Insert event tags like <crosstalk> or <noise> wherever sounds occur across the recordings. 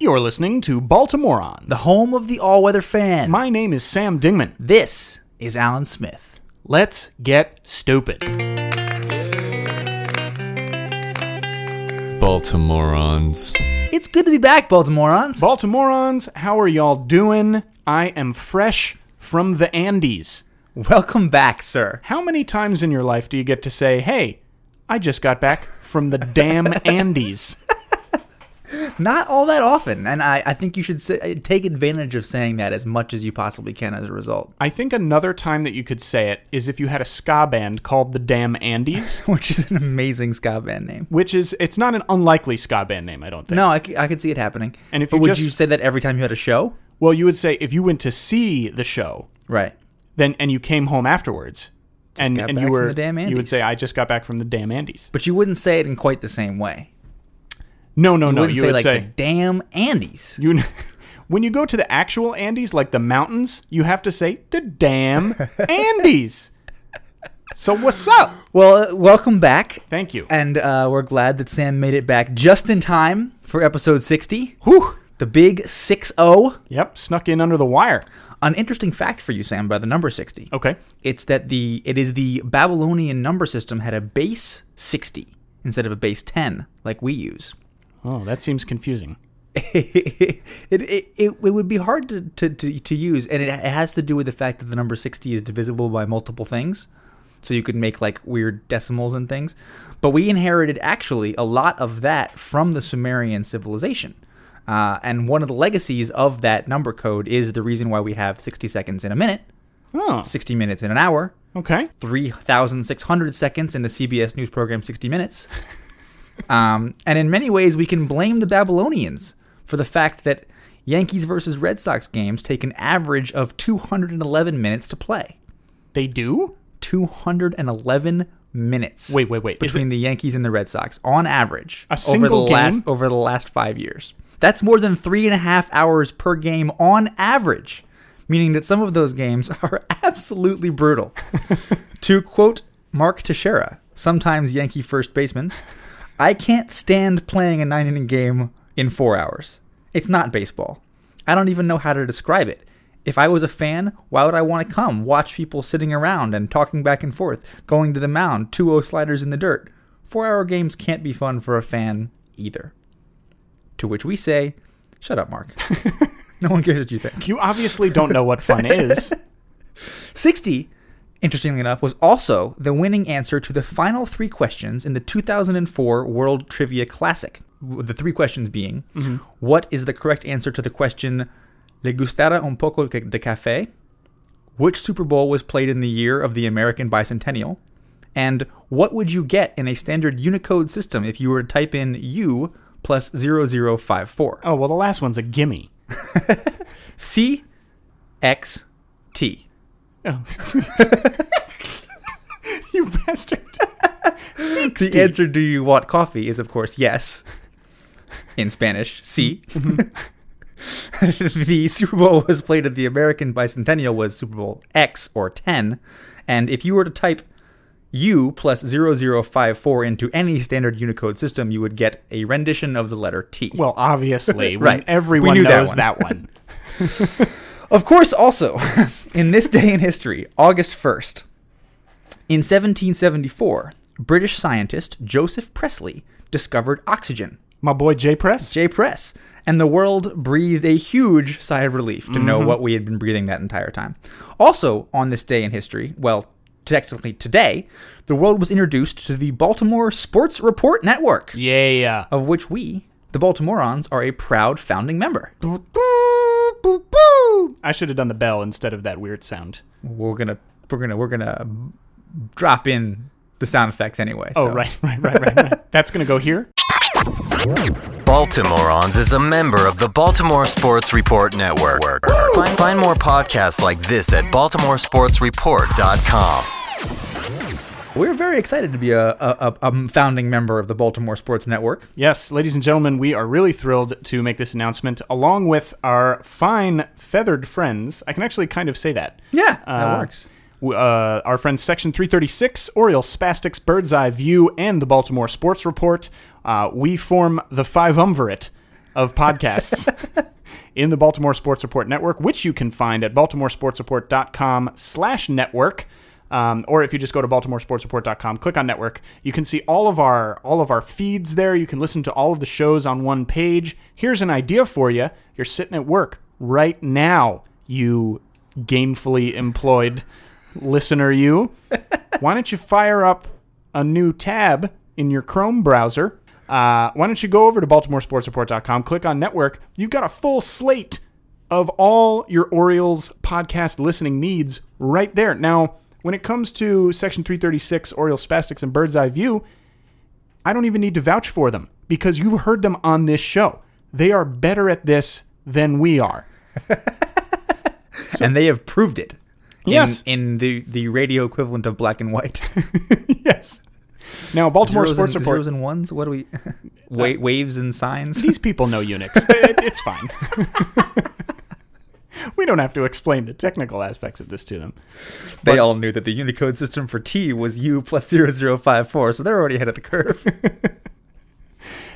You're listening to Baltimoreans. the home of the all-weather fan. My name is Sam Dingman. this is Alan Smith. Let's get stupid. Baltimoreans. It's good to be back, Baltimoreans. Baltimoreans, how are y'all doing? I am fresh from the Andes. Welcome back, sir. How many times in your life do you get to say, hey, I just got back from the damn <laughs> Andes? Not all that often, and I, I think you should say, take advantage of saying that as much as you possibly can as a result. I think another time that you could say it is if you had a ska band called the Damn Andes, <laughs> Which is an amazing ska band name. which is, it's not an unlikely ska band name, I don't think. No, I, I could see it happening. And if but would just- you say that every time you had a show? Well, you would say if you went to see the show, Right. then and you came home afterwards, and got and back you from were the damn Andes? you would say I just got back from the damn Andes. But you wouldn't say it in quite the same way. No, no, You no. wouldn't You say would like say the damn Andes. you. <laughs> When you go to the actual Andes, like the mountains, you have to say the damn <laughs> Andes. So what's up? Well, uh, welcome back. Thank you. And uh, we're glad that Sam made it back just in time for episode 60. Whew. The big 6 0. Yep, snuck in under the wire. An interesting fact for you, Sam, about the number 60. Okay. It's that the it is the Babylonian number system had a base 60 instead of a base 10 like we use. Oh, that seems confusing. <laughs> it, it, it, it would be hard to, to, to, to use, and it has to do with the fact that the number 60 is divisible by multiple things. So you could make like weird decimals and things. But we inherited actually a lot of that from the Sumerian civilization. Uh, and one of the legacies of that number code is the reason why we have 60 seconds in a minute, Oh, 60 minutes in an hour, okay. 3,600 seconds in the CBS news program 60 Minutes. Um, and in many ways, we can blame the Babylonians for the fact that Yankees versus Red Sox games take an average of 211 minutes to play. They do. 211 minutes. Wait, wait, wait. Between the Yankees and the Red Sox, on average, A over single the last game? over the last five years. That's more than three and a half hours per game on average, meaning that some of those games <laughs> are absolutely brutal. <laughs> to quote Mark Teixeira, sometimes Yankee first baseman, I can't stand playing a nine inning game in four hours. It's not baseball. I don't even know how to describe it. If I was a fan, why would I want to come watch people sitting around and talking back and forth, going to the mound, 2 0 sliders in the dirt? Four hour games can't be fun for a fan either. To which we say, shut up, Mark. <laughs> no one cares what you think. You obviously don't know what fun <laughs> is. 60, interestingly enough, was also the winning answer to the final three questions in the 2004 World Trivia Classic. The three questions being mm-hmm. what is the correct answer to the question Le gustará un poco de café? Which Super Bowl was played in the year of the American bicentennial? And what would you get in a standard Unicode system if you were to type in U plus 0054? Oh well, the last one's a gimme. <laughs> C X T. Oh. <laughs> you bastard. The answer do you want coffee is of course yes. In Spanish, C. <laughs> the Super Bowl was played at the American bicentennial was Super Bowl X or 10. And if you were to type U plus 0054 into any standard Unicode system, you would get a rendition of the letter T. Well, obviously, <laughs> Right. everyone We knew that knows one. that one. Of course, also, <laughs> in this day in history, August 1st, in 1774, British scientist Joseph Priestley discovered oxygen. My boy J Press. J Press. And the world breathed a huge sigh of relief to know mm-hmm. what we had been breathing that entire time. Also, on this day in history, well, technically today, the world was introduced to the Baltimore Sports Report Network, yeah. of which we, the Baltimoreans, are a proud founding member. I should have done the bell instead of that weird sound. We're gonna, we're gonna, we're gonna drop in the sound effects anyway. Oh, so. right, <laughs> right, right, right, right. That's gonna go here. Baltimoreans is a member of the Baltimore Sports Report Network. Find, find more podcasts like this at baltimoresportsreport.com. We're very excited to be a, a, a founding member of the Baltimore Sports Network. Yes, ladies and gentlemen, we are really thrilled to make this announcement along with our fine feathered friends. I can actually kind of say that. Yeah, that Uh, works. Uh, our friends Section 336, Oriole Spastics, Bird's Eye View, and the Baltimore Sports Report. Uh, we form the Five Umvirate. of podcasts <laughs> in the Baltimore Sports Report Network, which you can find at baltimoresportsreport.com slash network. Um, or if you just go to baltimoresportsreport.com, click on network, you can see all of our all of our feeds there. You can listen to all of the shows on one page. Here's an idea for you. You're sitting at work right now, you gainfully employed <laughs> listener you. Why don't you fire up a new tab in your Chrome browser? Uh, why don't you go over to baltimoresportsreport.com, click on network. You've got a full slate of all your Orioles podcast listening needs right there. Now, when it comes to Section 336, Oriole Spastics, and Bird's Eye View, I don't even need to vouch for them because you've heard them on this show. They are better at this than we are. <laughs> and they have proved it. in- Yes. In, the, the radio equivalent of black and white. <laughs> yes. Now, Baltimore zeros, Sports and, Report. zeros and ones? What do we. Uh, wa- waves and signs? These people know Unix. It- it's fine. <laughs> <laughs> we don't have to explain the technical aspects of this to them. They all knew that the Unicode system for T was U plus 0054, so they're already ahead of the curve. <laughs>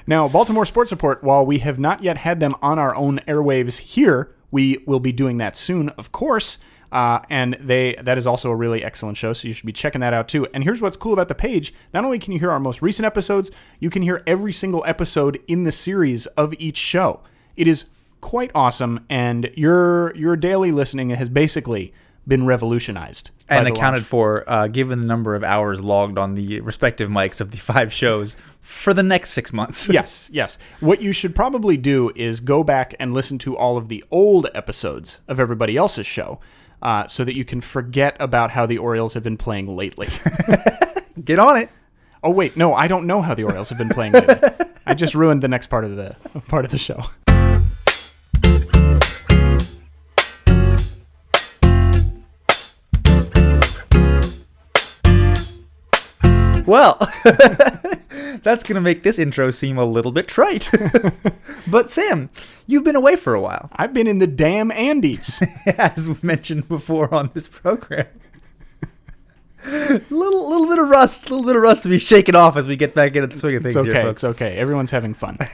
Now, Baltimore Sports Report, while we have not yet had them on our own airwaves here, we will be doing that soon, of course. Uh, and they that is also a really excellent show, so you should be checking that out too. And here's what's cool about the page: not only can you hear our most recent episodes, you can hear every single episode in the series of each show. It is quite awesome, and your your daily listening has basically been revolutionized and accounted launch. for, uh, given the number of hours logged on the respective mics of the five shows for the next six months. <laughs> yes, yes. What you should probably do is go back and listen to all of the old episodes of everybody else's show. Uh, so that you can forget about how the Orioles have been playing lately. <laughs> Get on it. oh wait, no, I don't know how the Orioles have been playing lately. <laughs> I just ruined the next part of the part of the show. Well, <laughs> that's going to make this intro seem a little bit trite. <laughs> but Sam, you've been away for a while, I've been in the damn Andes. <laughs> as we mentioned before on this program. Little little bit of rust, little bit of rust to be shaken off as we get back into the swing of things It's here, okay. folks. It's okay. Everyone's having fun. <laughs>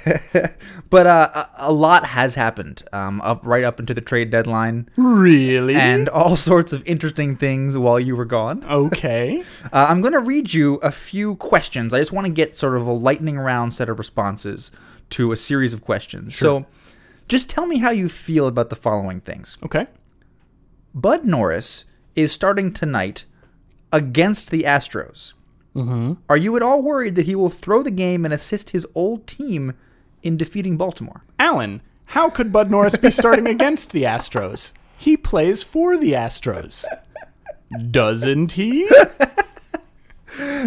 But uh, a, a lot has happened um, up right up into the trade deadline, really? and all sorts of interesting things while you were gone. okay. <laughs> Uh, I'm going to read you a few questions. I just want to get sort of a lightning round set of responses to a series of questions. So, just tell me how you feel about the following things. Okay. Bud Norris is starting tonight against the Astros. Mm-hmm. Are you at all worried that he will throw the game and assist his old team in defeating Baltimore? Alan, how could Bud Norris be starting <laughs> against the Astros? He plays for the Astros. Doesn't he? <laughs>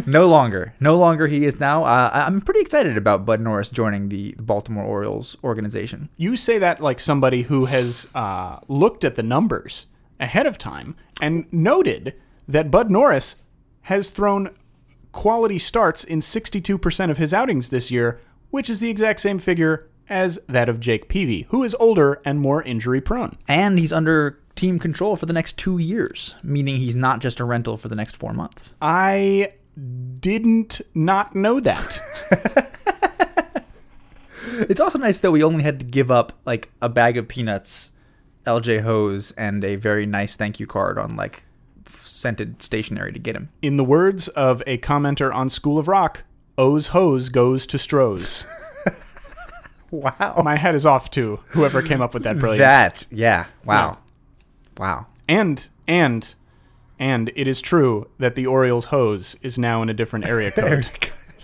No longer. No longer he is now. Uh, I'm pretty excited about Bud Norris joining the Baltimore Orioles organization. You say that like somebody who has uh, looked at the numbers ahead of time and noted that Bud Norris has thrown quality starts in 62% of his outings this year, which is the exact same figure as that of Jake Peavy, who is older and more injury prone. and he's under team control for the next two years, meaning he's not just a rental for the next four months. I didn't not know that. <laughs> <laughs> It's also nice that we only had to give up like a bag of peanuts, LJ Hoes, and a very nice thank you card on like scented stationery to get him. In the words of a commenter on School of Rock, O's Hoes goes to Stroh's. <laughs> Wow. My head is off to whoever came up with that brilliant. That yeah. Wow. Wow. And and and it is true that the Orioles Hoes is now in a different area <laughs> code.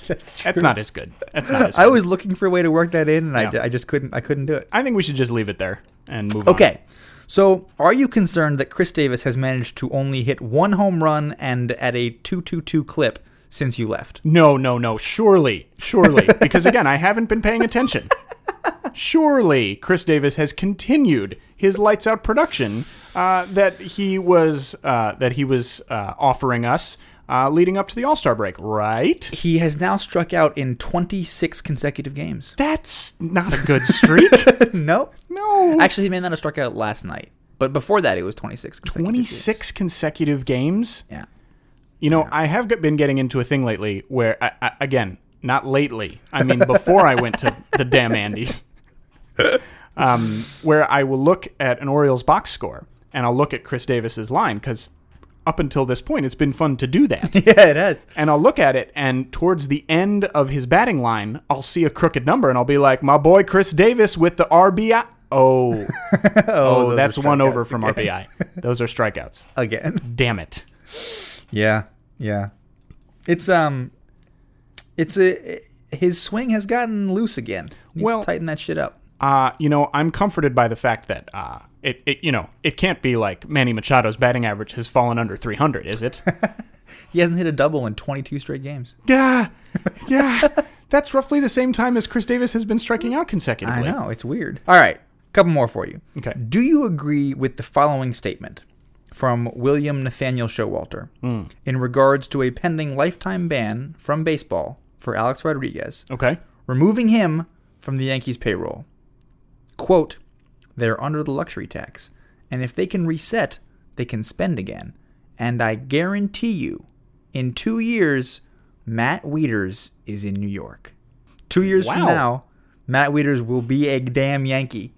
That's true. That's not as good. That's not as good. I was looking for a way to work that in, and I Yeah. I, I just couldn't. I couldn't do it. I think we should just leave it there and move on. Okay. So, are you concerned that Chris Davis has managed to only hit one home run and at a 222 clip since you left? No, no, no. Surely, surely. <laughs> Because again, I haven't been paying attention. Surely, Chris Davis has continued his lights out production uh, that he was uh, that he was uh, offering us uh, leading up to the All Star break, right? He has now struck out in 26 consecutive games. That's not a good streak. <laughs> no. no. Actually, he may not have struck out last night, but before that, it was 26. consecutive games. 26 consecutive games. Yeah. You know, I have been getting into a thing lately where, I, I, again, not lately. I mean, before I went to the damn Andes. um, where I will look at an Orioles box score and I'll look at Chris Davis's line because up until this point it's been fun to do that. <laughs> yeah, it has. and I'll look at it, and towards the end of his batting line, I'll see a crooked number, and I'll be like, "My boy Chris Davis with the RBI." <laughs> Oh, oh, those that's one over from again. RBI. Those are strikeouts. <laughs> Again. Damn it. Yeah, yeah. It's um, it's a his swing has gotten loose again. Needs Well- tighten that shit up. Uh, you know, I'm comforted by the fact that uh, it, it, you know, it can't be like Manny Machado's batting average has fallen under 300, is it? <laughs> He hasn't hit a double in 22 straight games. yeah, <laughs> yeah. That's roughly the same time as Chris Davis has been striking out consecutively. I know it's weird. All right, couple more for you. Okay. Do you agree with the following statement from William Nathaniel Showalter hmm. in regards to a pending lifetime ban from baseball for Alex Rodriguez, Okay. removing him from the Yankees payroll? Quote, they're under the luxury tax, and if they can reset, they can spend again. And I guarantee you, in two years, Matt Wieters is in New York. Two years from now, Matt Wieters will be a damn Yankee.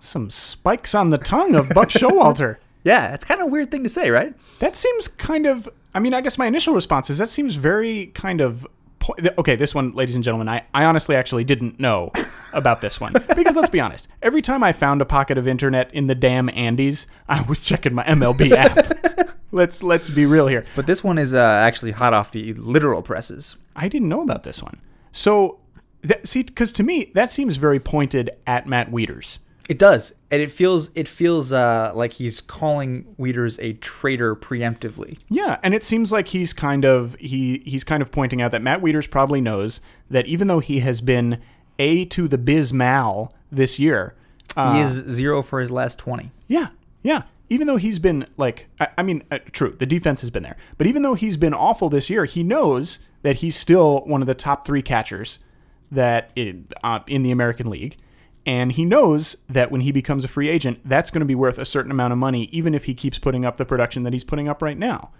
Some spikes on the tongue of Buck Showalter. <laughs> Yeah, it's kind of a weird thing to say, right? That seems kind of. I mean, I guess my initial response is that seems very kind of. po- Okay, this one, ladies and gentlemen, I, I honestly actually didn't know about this one. <laughs> Because let's be honest, every time I found a pocket of internet in the damn Andes, I was checking my MLB <laughs> app. let's let's be real here. But this one is uh, actually hot off the literal presses. I didn't know about this one. So, that, see, because to me, that seems very pointed at Matt Wieters. It does, and it feels it feels uh, like he's calling Wieters a traitor preemptively. Yeah, and it seems like he's kind of he he's kind of pointing out that Matt Wieters probably knows that even though he has been a to the biz mal this year, uh, he is zero for his last twenty. yeah, yeah. Even though he's been like, I, I mean, uh, true, the defense has been there, but even though he's been awful this year, he knows that he's still one of the top three catchers that in, uh, in the American League, and he knows that when he becomes a free agent, that's going to be worth a certain amount of money, even if he keeps putting up the production that he's putting up right now.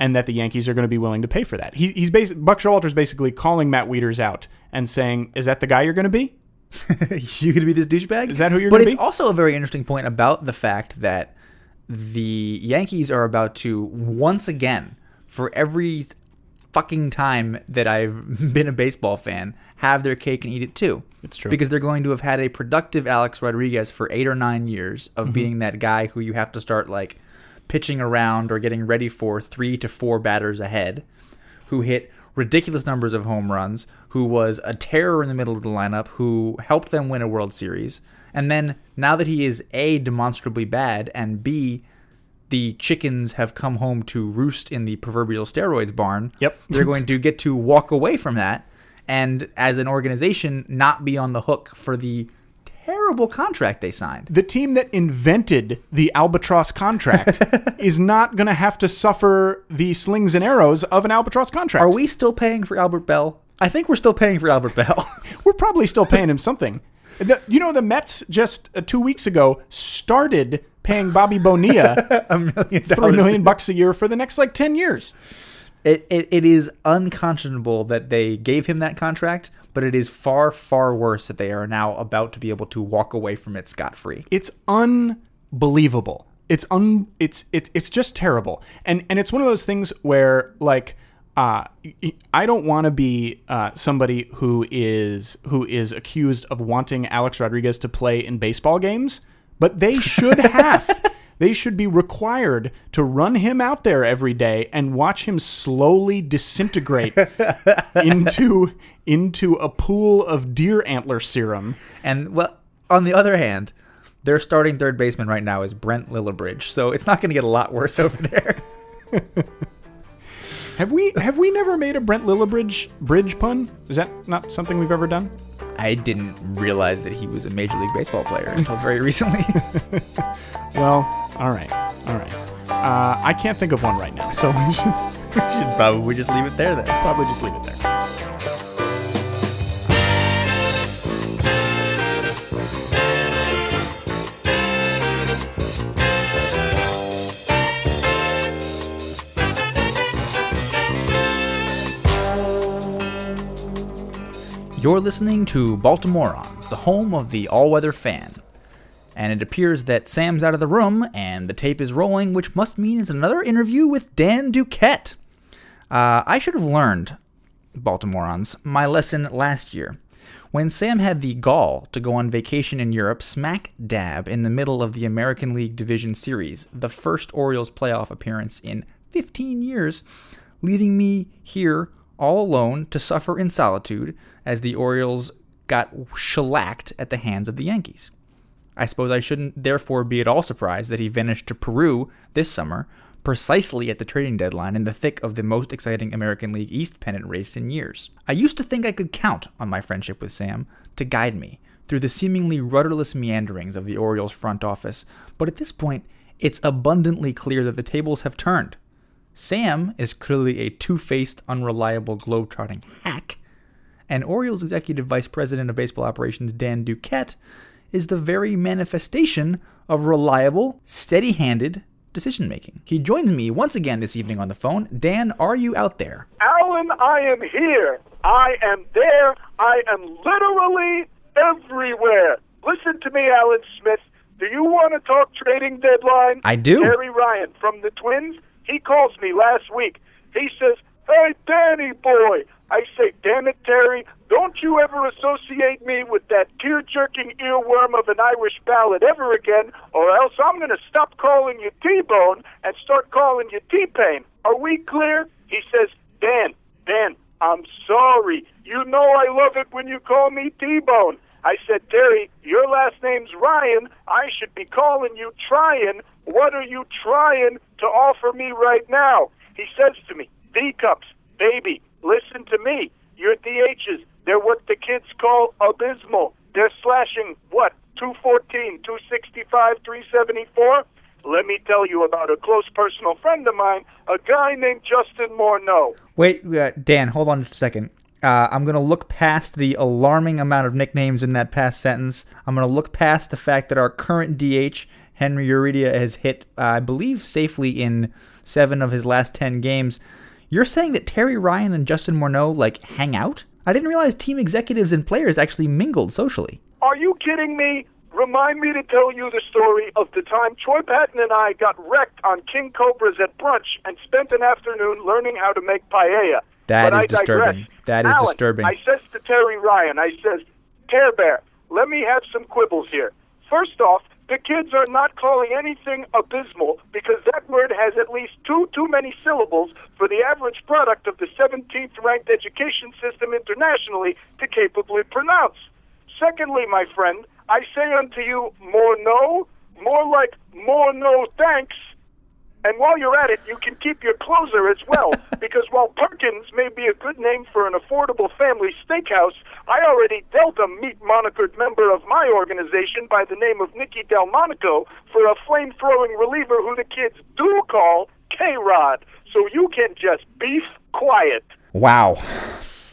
And that the Yankees are going to be willing to pay for that. He, he's basi- Buck Showalter's basically calling Matt Wieters out and saying, "Is that the guy you're going to be?" <laughs> you gonna be this douchebag? Is that who you're But gonna be? But it's be? also a very interesting point about the fact that the Yankees are about to once again, for every fucking time that I've <laughs> been a baseball fan, have their cake and eat it too. It's true. Because they're going to have had a productive Alex Rodriguez for eight or nine years Mm-hmm. of being that guy who you have to start like pitching around or getting ready for three to four batters ahead, who hit ridiculous numbers of home runs, who was a terror in the middle of the lineup, who helped them win a World Series. And then now that he is A, demonstrably bad, and B, the chickens have come home to roost in the proverbial steroids barn. Yep. They're <laughs> going to get to walk away from that and, as an organization, not be on the hook for the terrible contract they signed. the team that invented the albatross contract <laughs> is not going to have to suffer the slings and arrows of an albatross contract. Are we still paying for Albert Belle? I think we're still paying for Albert Belle. <laughs> We're probably still paying him something. The- you know, the Mets just uh, two weeks ago started paying Bobby <laughs> Bonilla a million three million bucks a year for the next like ten years. It, it, it is unconscionable that they gave him that contract, but it is far, far worse that they are now about to be able to walk away from it scot free. It's unbelievable. It's un it's it, it's just terrible. And and it's one of those things where like uh, I don't want to be uh, somebody who is who is accused of wanting Alex Rodriguez to play in baseball games, but they should have. <laughs> They should be required to run him out there every day and watch him slowly disintegrate <laughs> into into a pool of deer antler serum. And well, on the other hand, their starting third baseman right now is Brent Lillibridge, so it's not going to get a lot worse over there. <laughs> Have we have we never made a Brent Lillibridge bridge pun? Is that not something we've ever done? I didn't realize that he was a Major League Baseball player until very recently. <laughs> Well, all right, all right. Uh, I can't think of one right now, so we should <laughs> we should probably just leave it there then. probably just leave it there. You're listening to Baltimoreans, the home of the all weather fan. And it appears that Sam's out of the room and the tape is rolling, which must mean it's another interview with Dan Duquette. Uh, I should have learned, Baltimoreans, my lesson last year. When Sam had the gall to go on vacation in Europe, smack dab in the middle of the American League Division Series, the first Orioles playoff appearance in 15 years, leaving me here all alone to suffer in solitude as the Orioles got shellacked at the hands of the Yankees. I suppose I shouldn't therefore be at all surprised that he vanished to Peru this summer, precisely at the trading deadline in the thick of the most exciting American League East pennant race in years. I used to think I could count on my friendship with Sam to guide me through the seemingly rudderless meanderings of the Orioles front office, but at this point, it's abundantly clear that the tables have turned. Sam is clearly a two faced, unreliable, globetrotting hack, and Orioles Executive Vice President of Baseball Operations Dan Duquette is the very manifestation of reliable, steady handed decision making. He joins me once again this evening on the phone. Dan, are you out there? Alan, I am here. I am there. I am literally everywhere. Listen to me, Alan Smith. Do you want to talk trading deadline? I do. Terry Ryan from the Twins, he calls me last week. He says, Hey, Danny boy. I say, damn it, Terry, don't you ever associate me with that tear jerking earworm of an Irish ballad ever again, or else I'm going to stop calling you T Bone and start calling you T Pain. Are we clear? He says, Dan, Dan, I'm sorry. You know I love it when you call me T Bone. I said, Terry, your last name's Ryan. I should be calling you Tryin'. What are you trying to offer me right now? He says to me, D cups, baby, listen to me. Your DHs, they're what the kids call abysmal. They're slashing, what, 214, 265, 374? Let me tell you about a close personal friend of mine, a guy named Justin Morneau. Wait, uh, Dan, hold on a second. Uh, I'm going to look past the alarming amount of nicknames in that past sentence. I'm going to look past the fact that our current DH, Henry Urrutia, has hit, uh, I believe, safely in seven of his last 10 games. You're saying that Terry Ryan and Justin Morneau, like, hang out? I didn't realize team executives and players actually mingled socially. Are you kidding me? Remind me to tell you the story of the time Troy Patton and I got wrecked on King Cobras at brunch and spent an afternoon learning how to make paella. That but is disturbing. That is Alan, disturbing. I says to Terry Ryan, I says, Tear Bear, let me have some quibbles here. First off, the kids are not calling anything abysmal because that word has at least two too many syllables for the average product of the 17th ranked education system internationally to capably pronounce. Secondly, my friend, I say unto you, more no, more like more no thanks. And while you're at it, you can keep your closer as well, <laughs> because while Perkins may be a good name for an affordable family steakhouse, I already dealt a meat monikered member of my organization by the name of Nicky Delmonico for a flame throwing reliever who the kids do call K Rod. So you can just beef quiet. Wow.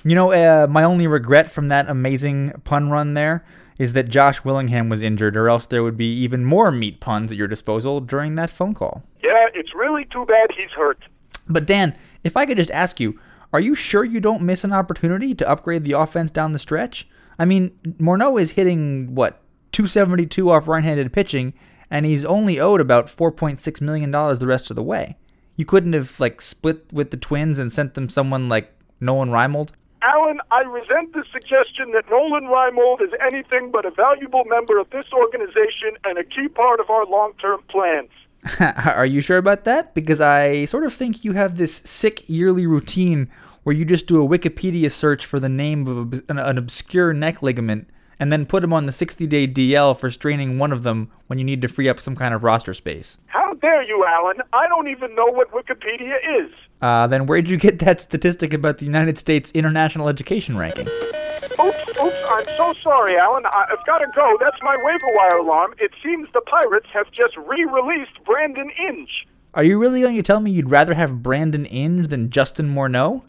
You know, uh, my only regret from that amazing pun run there is that Josh Willingham was injured, or else there would be even more meat puns at your disposal during that phone call. Yeah, it's really too bad he's hurt. But Dan, if I could just ask you, are you sure you don't miss an opportunity to upgrade the offense down the stretch? I mean, Morneau is hitting what 272 off right-handed pitching, and he's only owed about 4.6 million dollars the rest of the way. You couldn't have like split with the Twins and sent them someone like Nolan Reimold. Alan, I resent the suggestion that Nolan Reimold is anything but a valuable member of this organization and a key part of our long-term plans. <laughs> Are you sure about that? Because I sort of think you have this sick yearly routine where you just do a Wikipedia search for the name of an, an obscure neck ligament and then put him on the 60 day DL for straining one of them when you need to free up some kind of roster space. How dare you, Alan? I don't even know what Wikipedia is. Uh, then where'd you get that statistic about the United States International Education Ranking? Oops, oops, I'm so sorry, Alan. I- I've got to go. That's my waiver wire alarm. It seems the Pirates have just re released Brandon Inge. Are you really going to tell me you'd rather have Brandon Inge than Justin Morneau?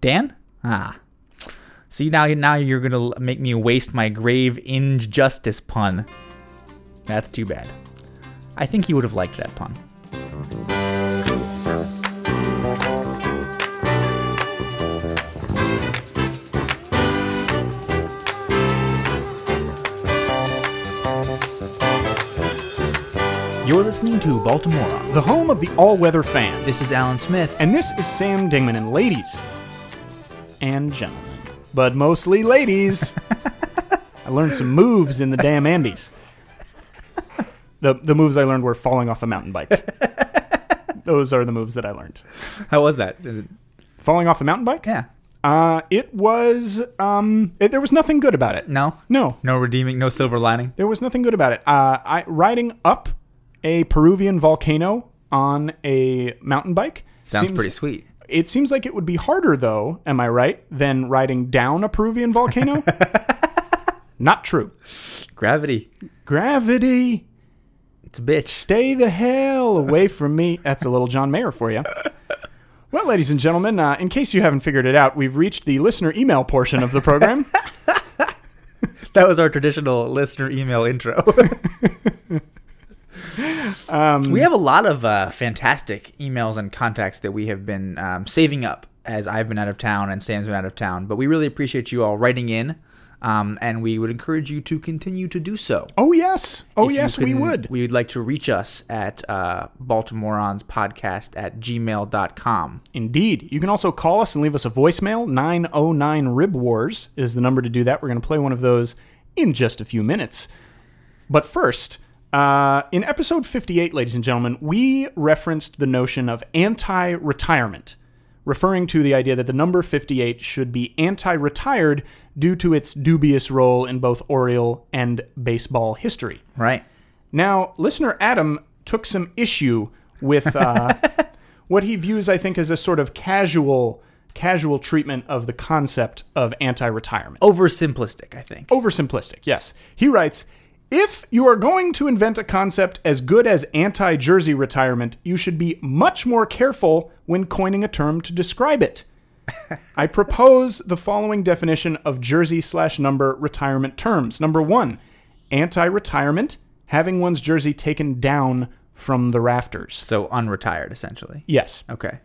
Dan? Ah. See now, now you're gonna make me waste my grave Inge justice pun. That's too bad. I think he would have liked that pun. You're listening to Baltimore, the home of the all weather fan. This is Alan Smith. And this is Sam Dingman. And ladies and gentlemen, but mostly ladies, <laughs> I learned some moves in the damn Andes. The, the moves I learned were falling off a mountain bike. <laughs> Those are the moves that I learned. How was that? Falling off a mountain bike? Yeah. Uh, it was, um, it, there was nothing good about it. No? No, No redeeming, no silver lining. There was nothing good about it. Uh, I riding up a Peruvian volcano on a mountain bike Sounds seems- pretty sweet. It seems like it would be harder, though. Am I right? Than riding down a Peruvian volcano. <laughs> Not true. Gravity. Gravity, It's a bitch. stay the hell away from me. That's a little John Mayer for you. Well, ladies and gentlemen, uh, in case you haven't figured it out, we've reached the listener email portion of the program. <laughs> That was our traditional listener email intro. <laughs> we have a lot of uh, fantastic emails and contacts that we have been um, saving up as I've been out of town and Sam's been out of town. But we really appreciate you all writing in, um, and we would encourage you to continue to do so. oh yes, oh If yes, we would. We would like to reach us at uh, baltimoreonspodcast at gmail.com. Indeed. You can also call us and leave us a voicemail. 909 Rib Wars is the number to do that. We're going to play one of those in just a few minutes. But first, uh, in episode 58, ladies and gentlemen, we referenced the notion of anti retirement, referring to the idea that the number 58 should be anti retired due to its dubious role in both Oriole and baseball history. Right. Now, listener Adam took some issue with uh, <laughs> what he views, I think, as a sort of casual, casual treatment of the concept of anti-retirement. Oversimplistic, I think. Oversimplistic, yes. He writes, if you are going to invent a concept as good as anti-jersey retirement, you should be much more careful when coining a term to describe it. <laughs> I propose the following definition of jersey slash number retirement terms. Number one, anti-retirement, having one's jersey taken down from the rafters. So unretired, essentially. Yes, Okay.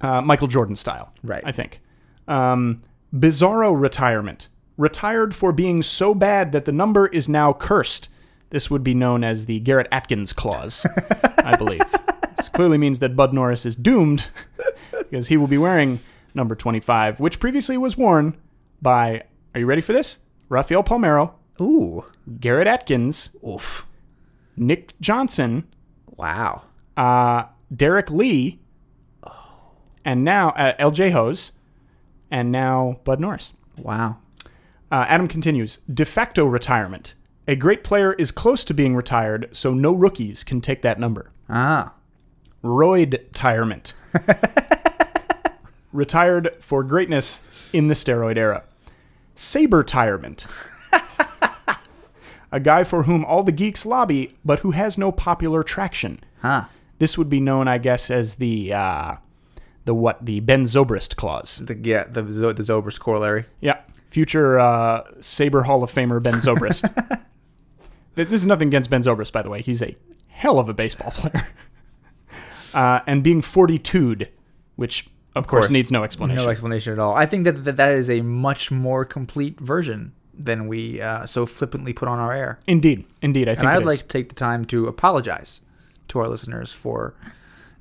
uh, Michael Jordan style. Right. I think. Um, bizarro retirement. Retired for being so bad that the number is now cursed. This would be known as the Garrett Atkins clause, I believe. <laughs> This clearly means that Bud Norris is doomed because he will be wearing number 25, which previously was worn by, are you ready for this? Rafael Palmeiro, Ooh. Garrett Atkins, Oof. Nick Johnson, Wow. uh, Derrek Lee, Oh. and now uh, LJ Hoes, and now Bud Norris. Wow. Uh, Adam continues de facto retirement. A great player is close to being retired, so no rookies can take that number. Ah. Roid retirement. <laughs> Retired for greatness in the steroid era. Saber retirement. <laughs> A guy for whom all the geeks lobby, but who has no popular traction. Huh. This would be known, I guess, as the uh, the what the Ben Zobrist clause. The yeah, the the Zobrist corollary. Yeah, future uh, Saber Hall of Famer Ben Zobrist. <laughs> This is nothing against Ben Zobrist, by the way. He's a hell of a baseball <laughs> player. uh, and being 42'd, which of, course, course. needs no explanation. No explanation at all. I think that that, that is a much more complete version than we uh, so flippantly put on our air. indeed, indeed, I think. And I'd like to take the time to apologize to our listeners for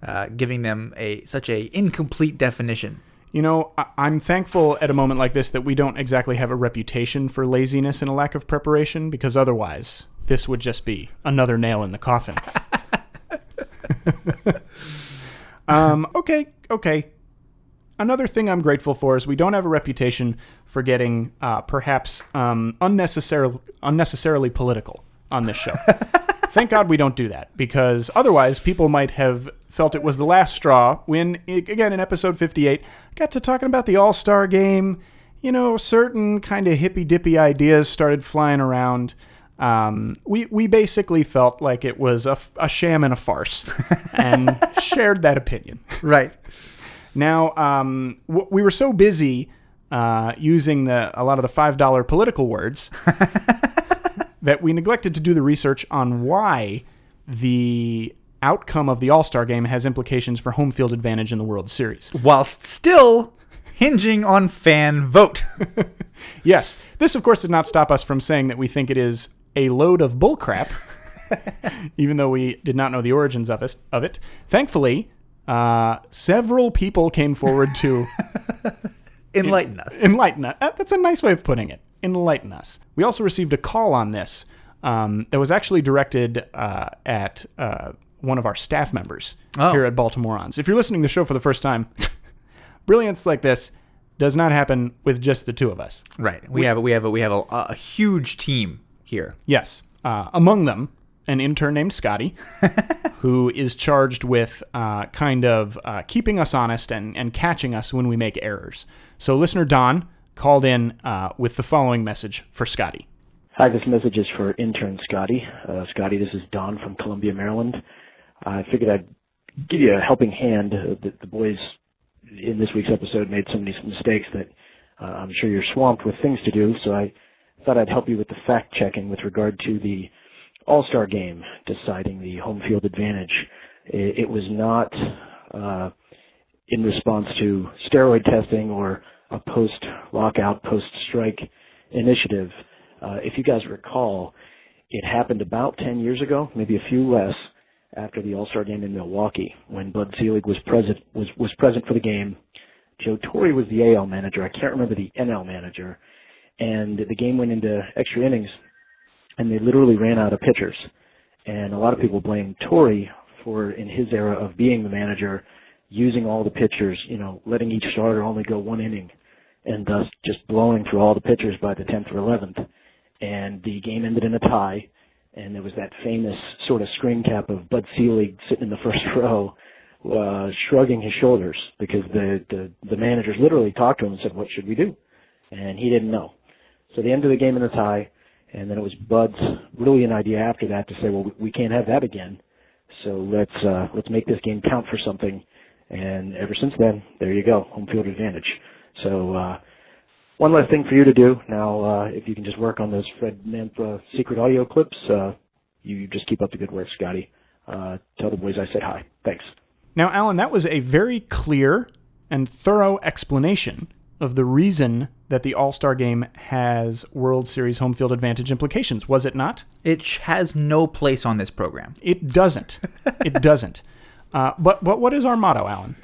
uh, giving them a such a incomplete definition. You know, I- I'm thankful at a moment like this that we don't exactly have a reputation for laziness and a lack of preparation, because otherwise, this would just be another nail in the coffin. <laughs> <laughs> um, okay, okay. Another thing I'm grateful for is we don't have a reputation for getting uh, perhaps um, unnecessarily unnecessarily political on this show. <laughs> Thank God we don't do that because otherwise people might have felt it was the last straw when, again, in episode 58, got to talking about the All Star game. You know, certain kind of hippy dippy ideas started flying around. Um, we, we basically felt like it was a sham and a farce <laughs> and shared that opinion. Right. Now, um, w- we were so busy uh, using the a lot of the five dollar political words <laughs> that we neglected to do the research on why the outcome of the All Star game has implications for home field advantage in the World Series. Whilst still hinging on fan vote. <laughs> Yes, this of course did not stop us from saying that we think it is a load of bullcrap <laughs> even though we did not know the origins of it. Of it. Thankfully, uh, several people came forward to <laughs> Enlighten us. enlighten us. Uh, That's a nice way of putting it. Enlighten us. We also received a call on this um, that was actually directed uh, at uh, one of our staff members Oh. here at Baltimoreans. If you're listening to the show for the first time, <laughs> brilliance like this does not happen with just the two of us. Right. We have we have a, we have a, a huge team here. Yes. Uh, among them, an intern named Scotty, <laughs> who is charged with uh, kind of uh, keeping us honest and, and catching us when we make errors. So, listener Don called in uh, with the following message for Scotty. Hi, this message is for intern Scotty. Uh, Scotty, this is Don from Columbia, Maryland. I figured I'd give you a helping hand. Uh, the, the boys in this week's episode made so many mistakes that uh, I'm sure you're swamped with things to do, so I thought I'd help you with the fact checking with regard to the All-Star game deciding the home field advantage. It, it was not uh, in response to steroid testing or a post-lockout, post-strike initiative. Uh, if you guys recall, it happened about 10 years ago, maybe a few less, after the All-Star game in Milwaukee, when Bud Selig was present was was present for the game. Joe Torre was the AL manager. I can't remember the NL manager, and the game went into extra innings, and they literally ran out of pitchers. And a lot of people blame Torre for, in his era of being the manager, using all the pitchers, you know, letting each starter only go one inning, and thus just blowing through all the pitchers by the 10th or 11th. And the game ended in a tie, and there was that famous sort of screen cap of Bud Selig sitting in the <laughs> first row, uh, shrugging his shoulders because the, the the managers literally talked to him and said, "What should we do?" And he didn't know. So the end of the game in a tie, and then it was Bud's brilliant idea after that to say, "Well, we can't have that again. So let's uh, let's make this game count for something." And ever since then, there you go, home field advantage. So uh, one last thing for you to do. Now, uh, if you can just work on those Fred Manfra secret audio clips, uh, you just keep up the good work, Scotty. Uh, tell the boys I said hi. Thanks. Now, Alan, that was a very clear and thorough explanation of the reason that the All Star game has World Series home field advantage implications, was it not? It has no place on this program. It doesn't. it <laughs> doesn't. Uh, but, but what is our motto, Alan?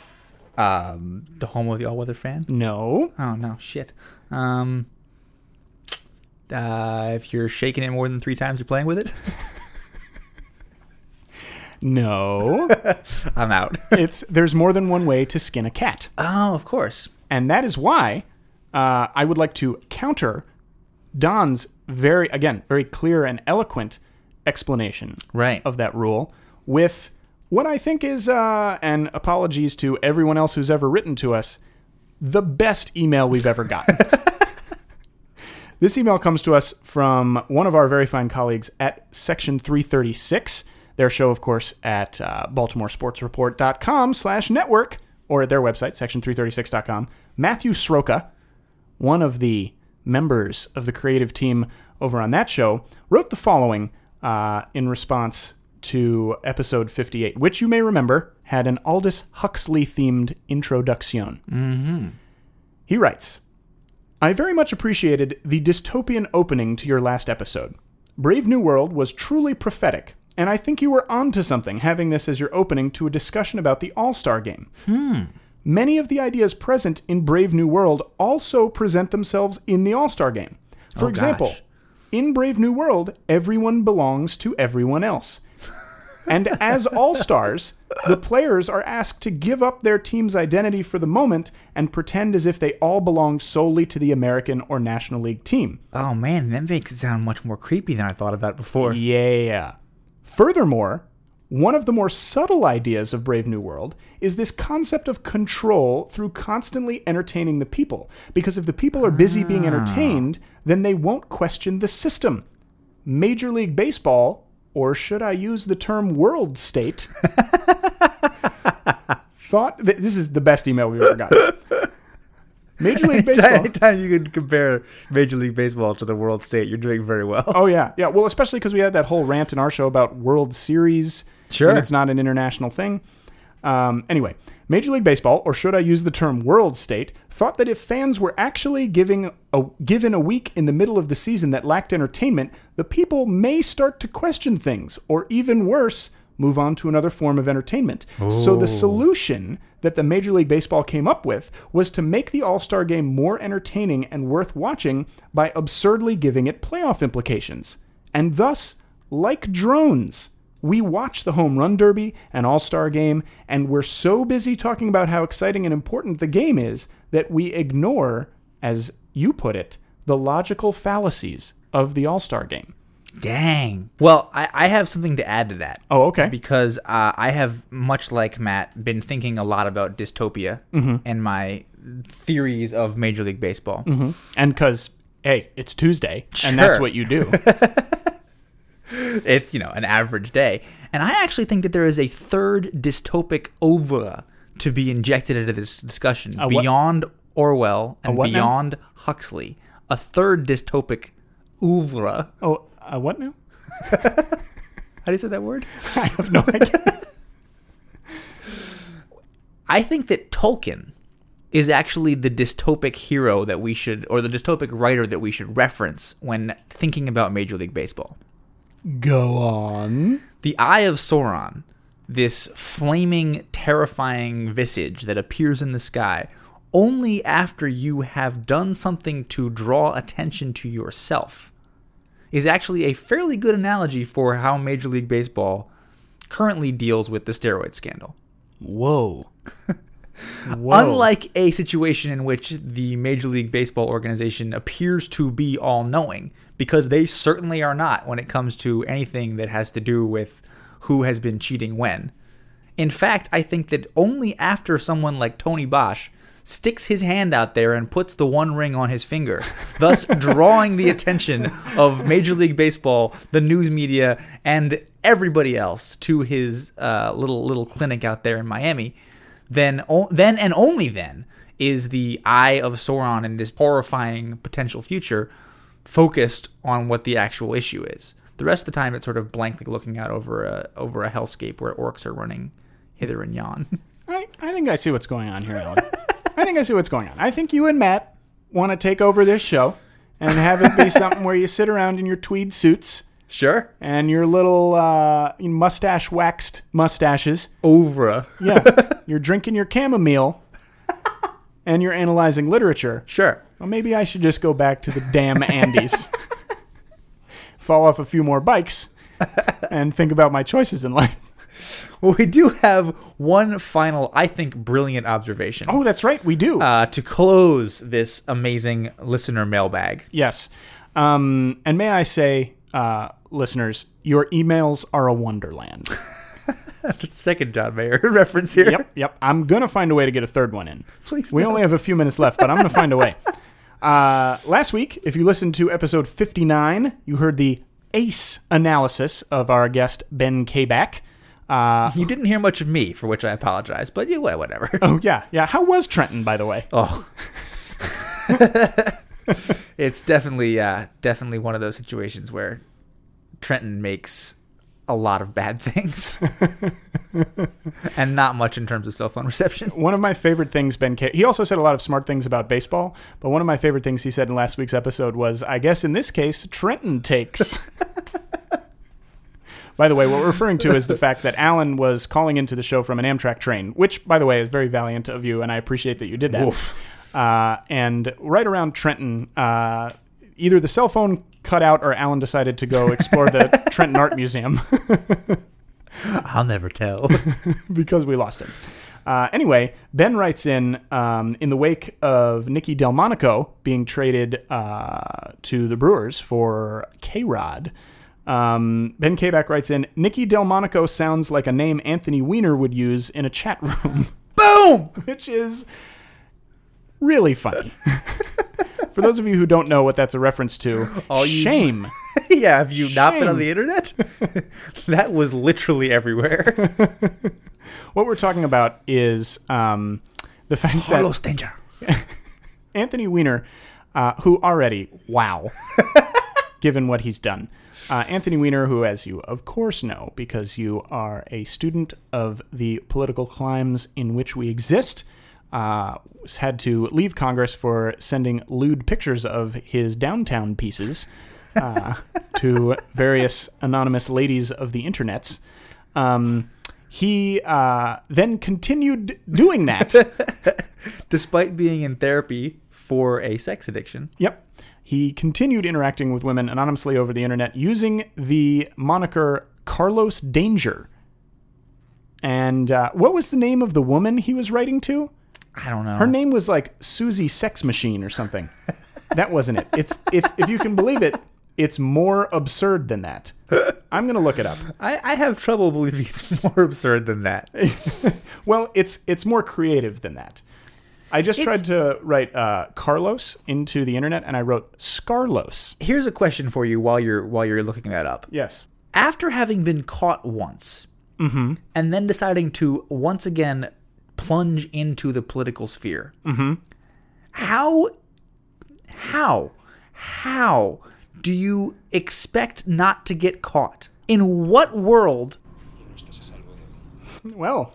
Um, the home of the all-weather fan. No. Oh no, shit. Um, uh, if you're shaking it more than three times, you're playing with it. <laughs> No. <laughs> I'm out. <laughs> it's there's more than one way to skin a cat. oh, of course. And that is why uh, I would like to counter Don's very, again, very clear and eloquent explanation Right. of that rule with what I think is, uh, and apologies to everyone else who's ever written to us, the best email we've ever gotten. <laughs> this email comes to us from one of our very fine colleagues at Section 336. Their show, of course, at uh, BaltimoreSportsReport.com slash network, or at their website, section336.com. Matthew Sroka, one of the members of the creative team over on that show, wrote the following uh, in response to episode 58, which you may remember had an Aldous Huxley themed introduction. Mm-hmm. He writes I very much appreciated the dystopian opening to your last episode. Brave New World was truly prophetic, and I think you were onto something having this as your opening to a discussion about the All Star game. Many of the ideas present in Brave New World also present themselves in the All Star game. For Oh, example, gosh. in Brave New World, everyone belongs to everyone else. And as All Stars, the players are asked to give up their team's identity for the moment and pretend as if they all belonged solely to the American or National League team. Oh man, that makes it sound much more creepy than I thought about before. Yeah. Furthermore, one of the more subtle ideas of Brave New World is this concept of control through constantly entertaining the people. Because if the people are busy being ah. entertained, then they won't question the system. Major League Baseball, or should I use the term world state, <laughs> thought that this is the best email we've ever gotten. Major League Baseball. Anytime you can compare Major League Baseball to the World State, you're doing very well. Oh yeah, yeah. Well, especially because we had that whole rant in our show about World Series. Sure. and it's not an international thing. Um, anyway, Major League Baseball, or should I use the term world state, thought that if fans were actually giving a, given a week in the middle of the season that lacked entertainment, the people may start to question things, or even worse, move on to another form of entertainment. So the solution that the Major League Baseball came up with was to make the All Star game more entertaining and worth watching by absurdly giving it playoff implications. And thus, like drones, we watch the home run derby and All Star game, and we're so busy talking about how exciting and important the game is that we ignore, as you put it, the logical fallacies of the All Star game. Dang. Well, I, I have something to add to that. Oh, okay. Because uh, I have, much like Matt, been thinking a lot about dystopia and my theories of Major League Baseball. And because, hey, it's Tuesday, and that's what you do. <laughs> It's, you know, an average day. And I actually think that there is a third dystopic oeuvre to be injected into this discussion what? beyond Orwell and what now? beyond Huxley. A third dystopic oeuvre. oh, uh, what now? <laughs> How do you say that word? <laughs> I have no idea. I think that Tolkien is actually the dystopic hero that we should, or the dystopic writer that we should reference when thinking about Major League Baseball. Go on. The Eye of Sauron, this flaming, terrifying visage that appears in the sky only after you have done something to draw attention to yourself, is actually a fairly good analogy for how Major League Baseball currently deals with the steroid scandal. Whoa. <laughs> Whoa. Unlike a situation in which the Major League Baseball organization appears to be all knowing, because they certainly are not when it comes to anything that has to do with who has been cheating when. In fact, I think that only after someone like Tony Bosch sticks his hand out there and puts the one ring on his finger, <laughs> thus drawing the attention of Major League Baseball, the news media, and everybody else to his uh, little little clinic out there in Miami, then o- then and only then is the eye of Sauron in this horrifying potential future focused on what the actual issue is. The rest of the time, it's sort of blankly looking out over a over a hellscape where orcs are running hither and yon. <laughs> I, I think I see what's going on here, Alan. I think I see what's going on. I think you and Matt want to take over this show and have it be <laughs> something where you sit around in your tweed suits Sure. and your little uh, mustache waxed mustaches. Over. Yeah. <laughs> you're drinking your chamomile <laughs> and you're analyzing literature. Sure. Well, maybe I should just go back to the damn Andes, <laughs> fall off a few more bikes, and think about my choices in life. Well, we do have one final, I think, brilliant observation Oh, that's right. We do. uh, to close this amazing listener mailbag. Yes. Um, and may I say, uh, listeners, your emails are a wonderland. <laughs> Second John Mayer <laughs> reference here. yep, yep. I'm going to find a way to get a third one in. <laughs> Please We no. only have a few minutes left, but I'm going to find a way. Uh, last week, if you listened to episode 59, you heard the ACE analysis of our guest, Ben Kabak. Uh, You didn't hear much of me, for which I apologize, but yeah, well, whatever. oh, yeah, yeah. How was Trenton, by the way? Oh. it's definitely uh definitely one of those situations where Trenton makes a lot of bad things. <laughs> and not much in terms of cell phone reception. One of my favorite things Ben K. He also said a lot of smart things about baseball, but one of my favorite things he said in last week's episode was, "I guess in this case, Trenton takes." <laughs> by the way, what we're referring to is the fact that Alan was calling into the show from an Amtrak train, which, by the way, is very valiant of you, and I appreciate that you did that. Uh, and right around Trenton, uh, either the cell phone cut out or Alan decided to go explore the <laughs> Trenton Art Museum. <laughs> I'll never tell. <laughs> because we lost him. Uh, anyway, Ben writes in um, in the wake of Nicky Delmonico being traded uh, to the Brewers for K Rod. Um, ben Kabak writes in Nicky Delmonico sounds like a name Anthony Weiner would use in a chat room, Boom! which is really funny. For those of you who don't know what that's a reference to, All you- shame. <laughs> yeah, have you not been on the internet? <laughs> that was literally everywhere. <laughs> What we're talking about is um, the fact that danger. Anthony Weiner, uh, who already, wow, given what he's done, Uh, Anthony Weiner, who, as you of course know, because you are a student of the political climes in which we exist, uh, had to leave Congress for sending lewd pictures of his downtown pieces uh, <laughs> to various anonymous ladies of the internets. Um, he uh, then continued doing that. <laughs> Despite being in therapy for a sex addiction. Yep. He continued interacting with women anonymously over the internet using the moniker Carlos Danger. And uh, what was the name of the woman he was writing to? I don't know. Her name was like Susie Sex Machine or something. that wasn't it. It's it's if you can believe it, it's more absurd than that. I'm gonna look it up. I, I have trouble believing it's <laughs> more absurd than that. <laughs> Well, it's it's more creative than that. I just It's- tried to write uh, Carlos into the internet, and I wrote Scarlos. Here's a question for you while you're while you're looking that up. Yes. After having been caught once, Mm-hmm. and then deciding to once again plunge into the political sphere, Mm-hmm. how how how do you expect not to get caught? In what world Well.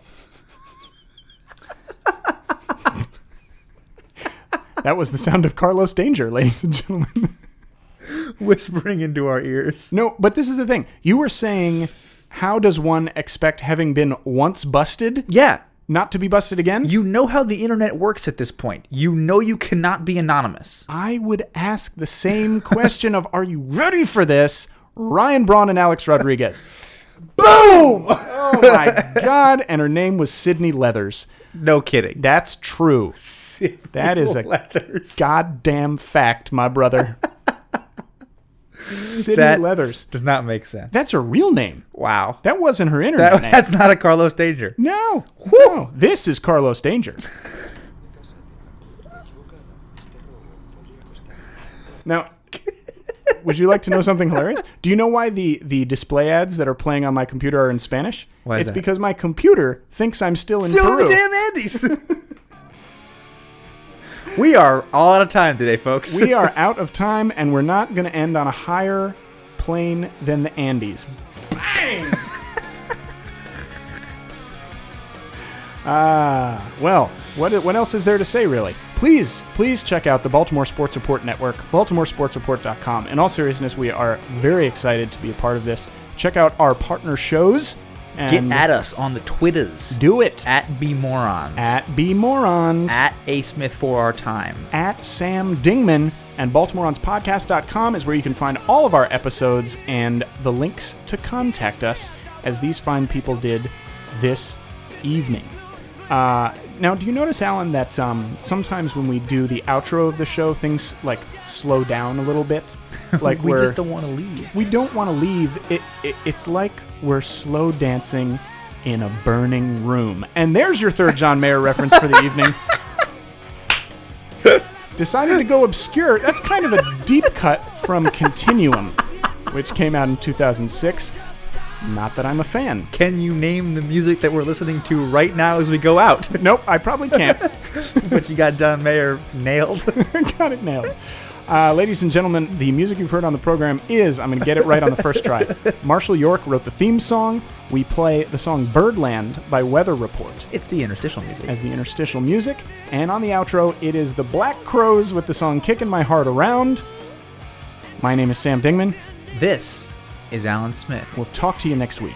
that was the sound of Carlos Danger, ladies and gentlemen. <laughs> whispering into our ears? No, but this is the thing. You were saying, how does one expect having been once busted Yeah. Not to be busted again? You know how the internet works at this point. You know you cannot be anonymous. I would ask the same <laughs> question of, are you ready for this? Ryan Braun and Alex Rodriguez. <laughs> Boom! <laughs> Oh my God. And her name was Sydney Leathers. No kidding. That's true. Sydney That is a Leathers. goddamn fact, my brother. Sydney That- Leathers. Does not make sense. That's her real name. wow. That wasn't her internet That, name. that's not a Carlos Danger. no, no. This is Carlos Danger. Now, <laughs> would you like to know something hilarious? Do you know why the, the display ads that are playing on my computer are in Spanish? Why it's that? because my computer thinks I'm still in Still Peru. in the damn Andes. <laughs> we are all out of time today, folks. we are <laughs> out of time, and we're not going to end on a higher plane than the Andes. Bang! <laughs> Ah, well, what, what else is there to say, really? Please, please check out the Baltimore Sports Report Network, baltimoresportsreport.com. In all seriousness, we are very excited to be a part of this. Check out our partner shows. Get at us on the Twitters. do it At B Morons. at B Morons. at A Smith for our time. at Sam Dingman. And Baltimoronspodcast.com is where you can find all of our episodes and the links to contact us, as these fine people did this evening. Uh, now, do you notice, Alan, that um, sometimes when we do the outro of the show, things like slow down a little bit? <laughs> Like We just don't want to leave. we don't want to leave. It, it it's like we're slow dancing in a burning room. And there's your third John Mayer reference for the evening. Decided to go obscure. That's kind of a deep cut from Continuum, which came out in 2006. Not that I'm a fan. Can you name the music that we're listening to right now as we go out? Nope, I probably can't. <laughs> but you got John Mayer nailed. <laughs> Got it nailed. Uh, ladies and gentlemen, the music you've heard on the program is, I'm going to get it right on the first try. <laughs> Marshall York wrote the theme song. We play the song Birdland by Weather Report it's the interstitial music. as the interstitial music. And on the outro, it is the Black Crowes with the song Kicking My Heart Around. My name is Sam Dingman. This is Alan Smith. We'll talk to you next week.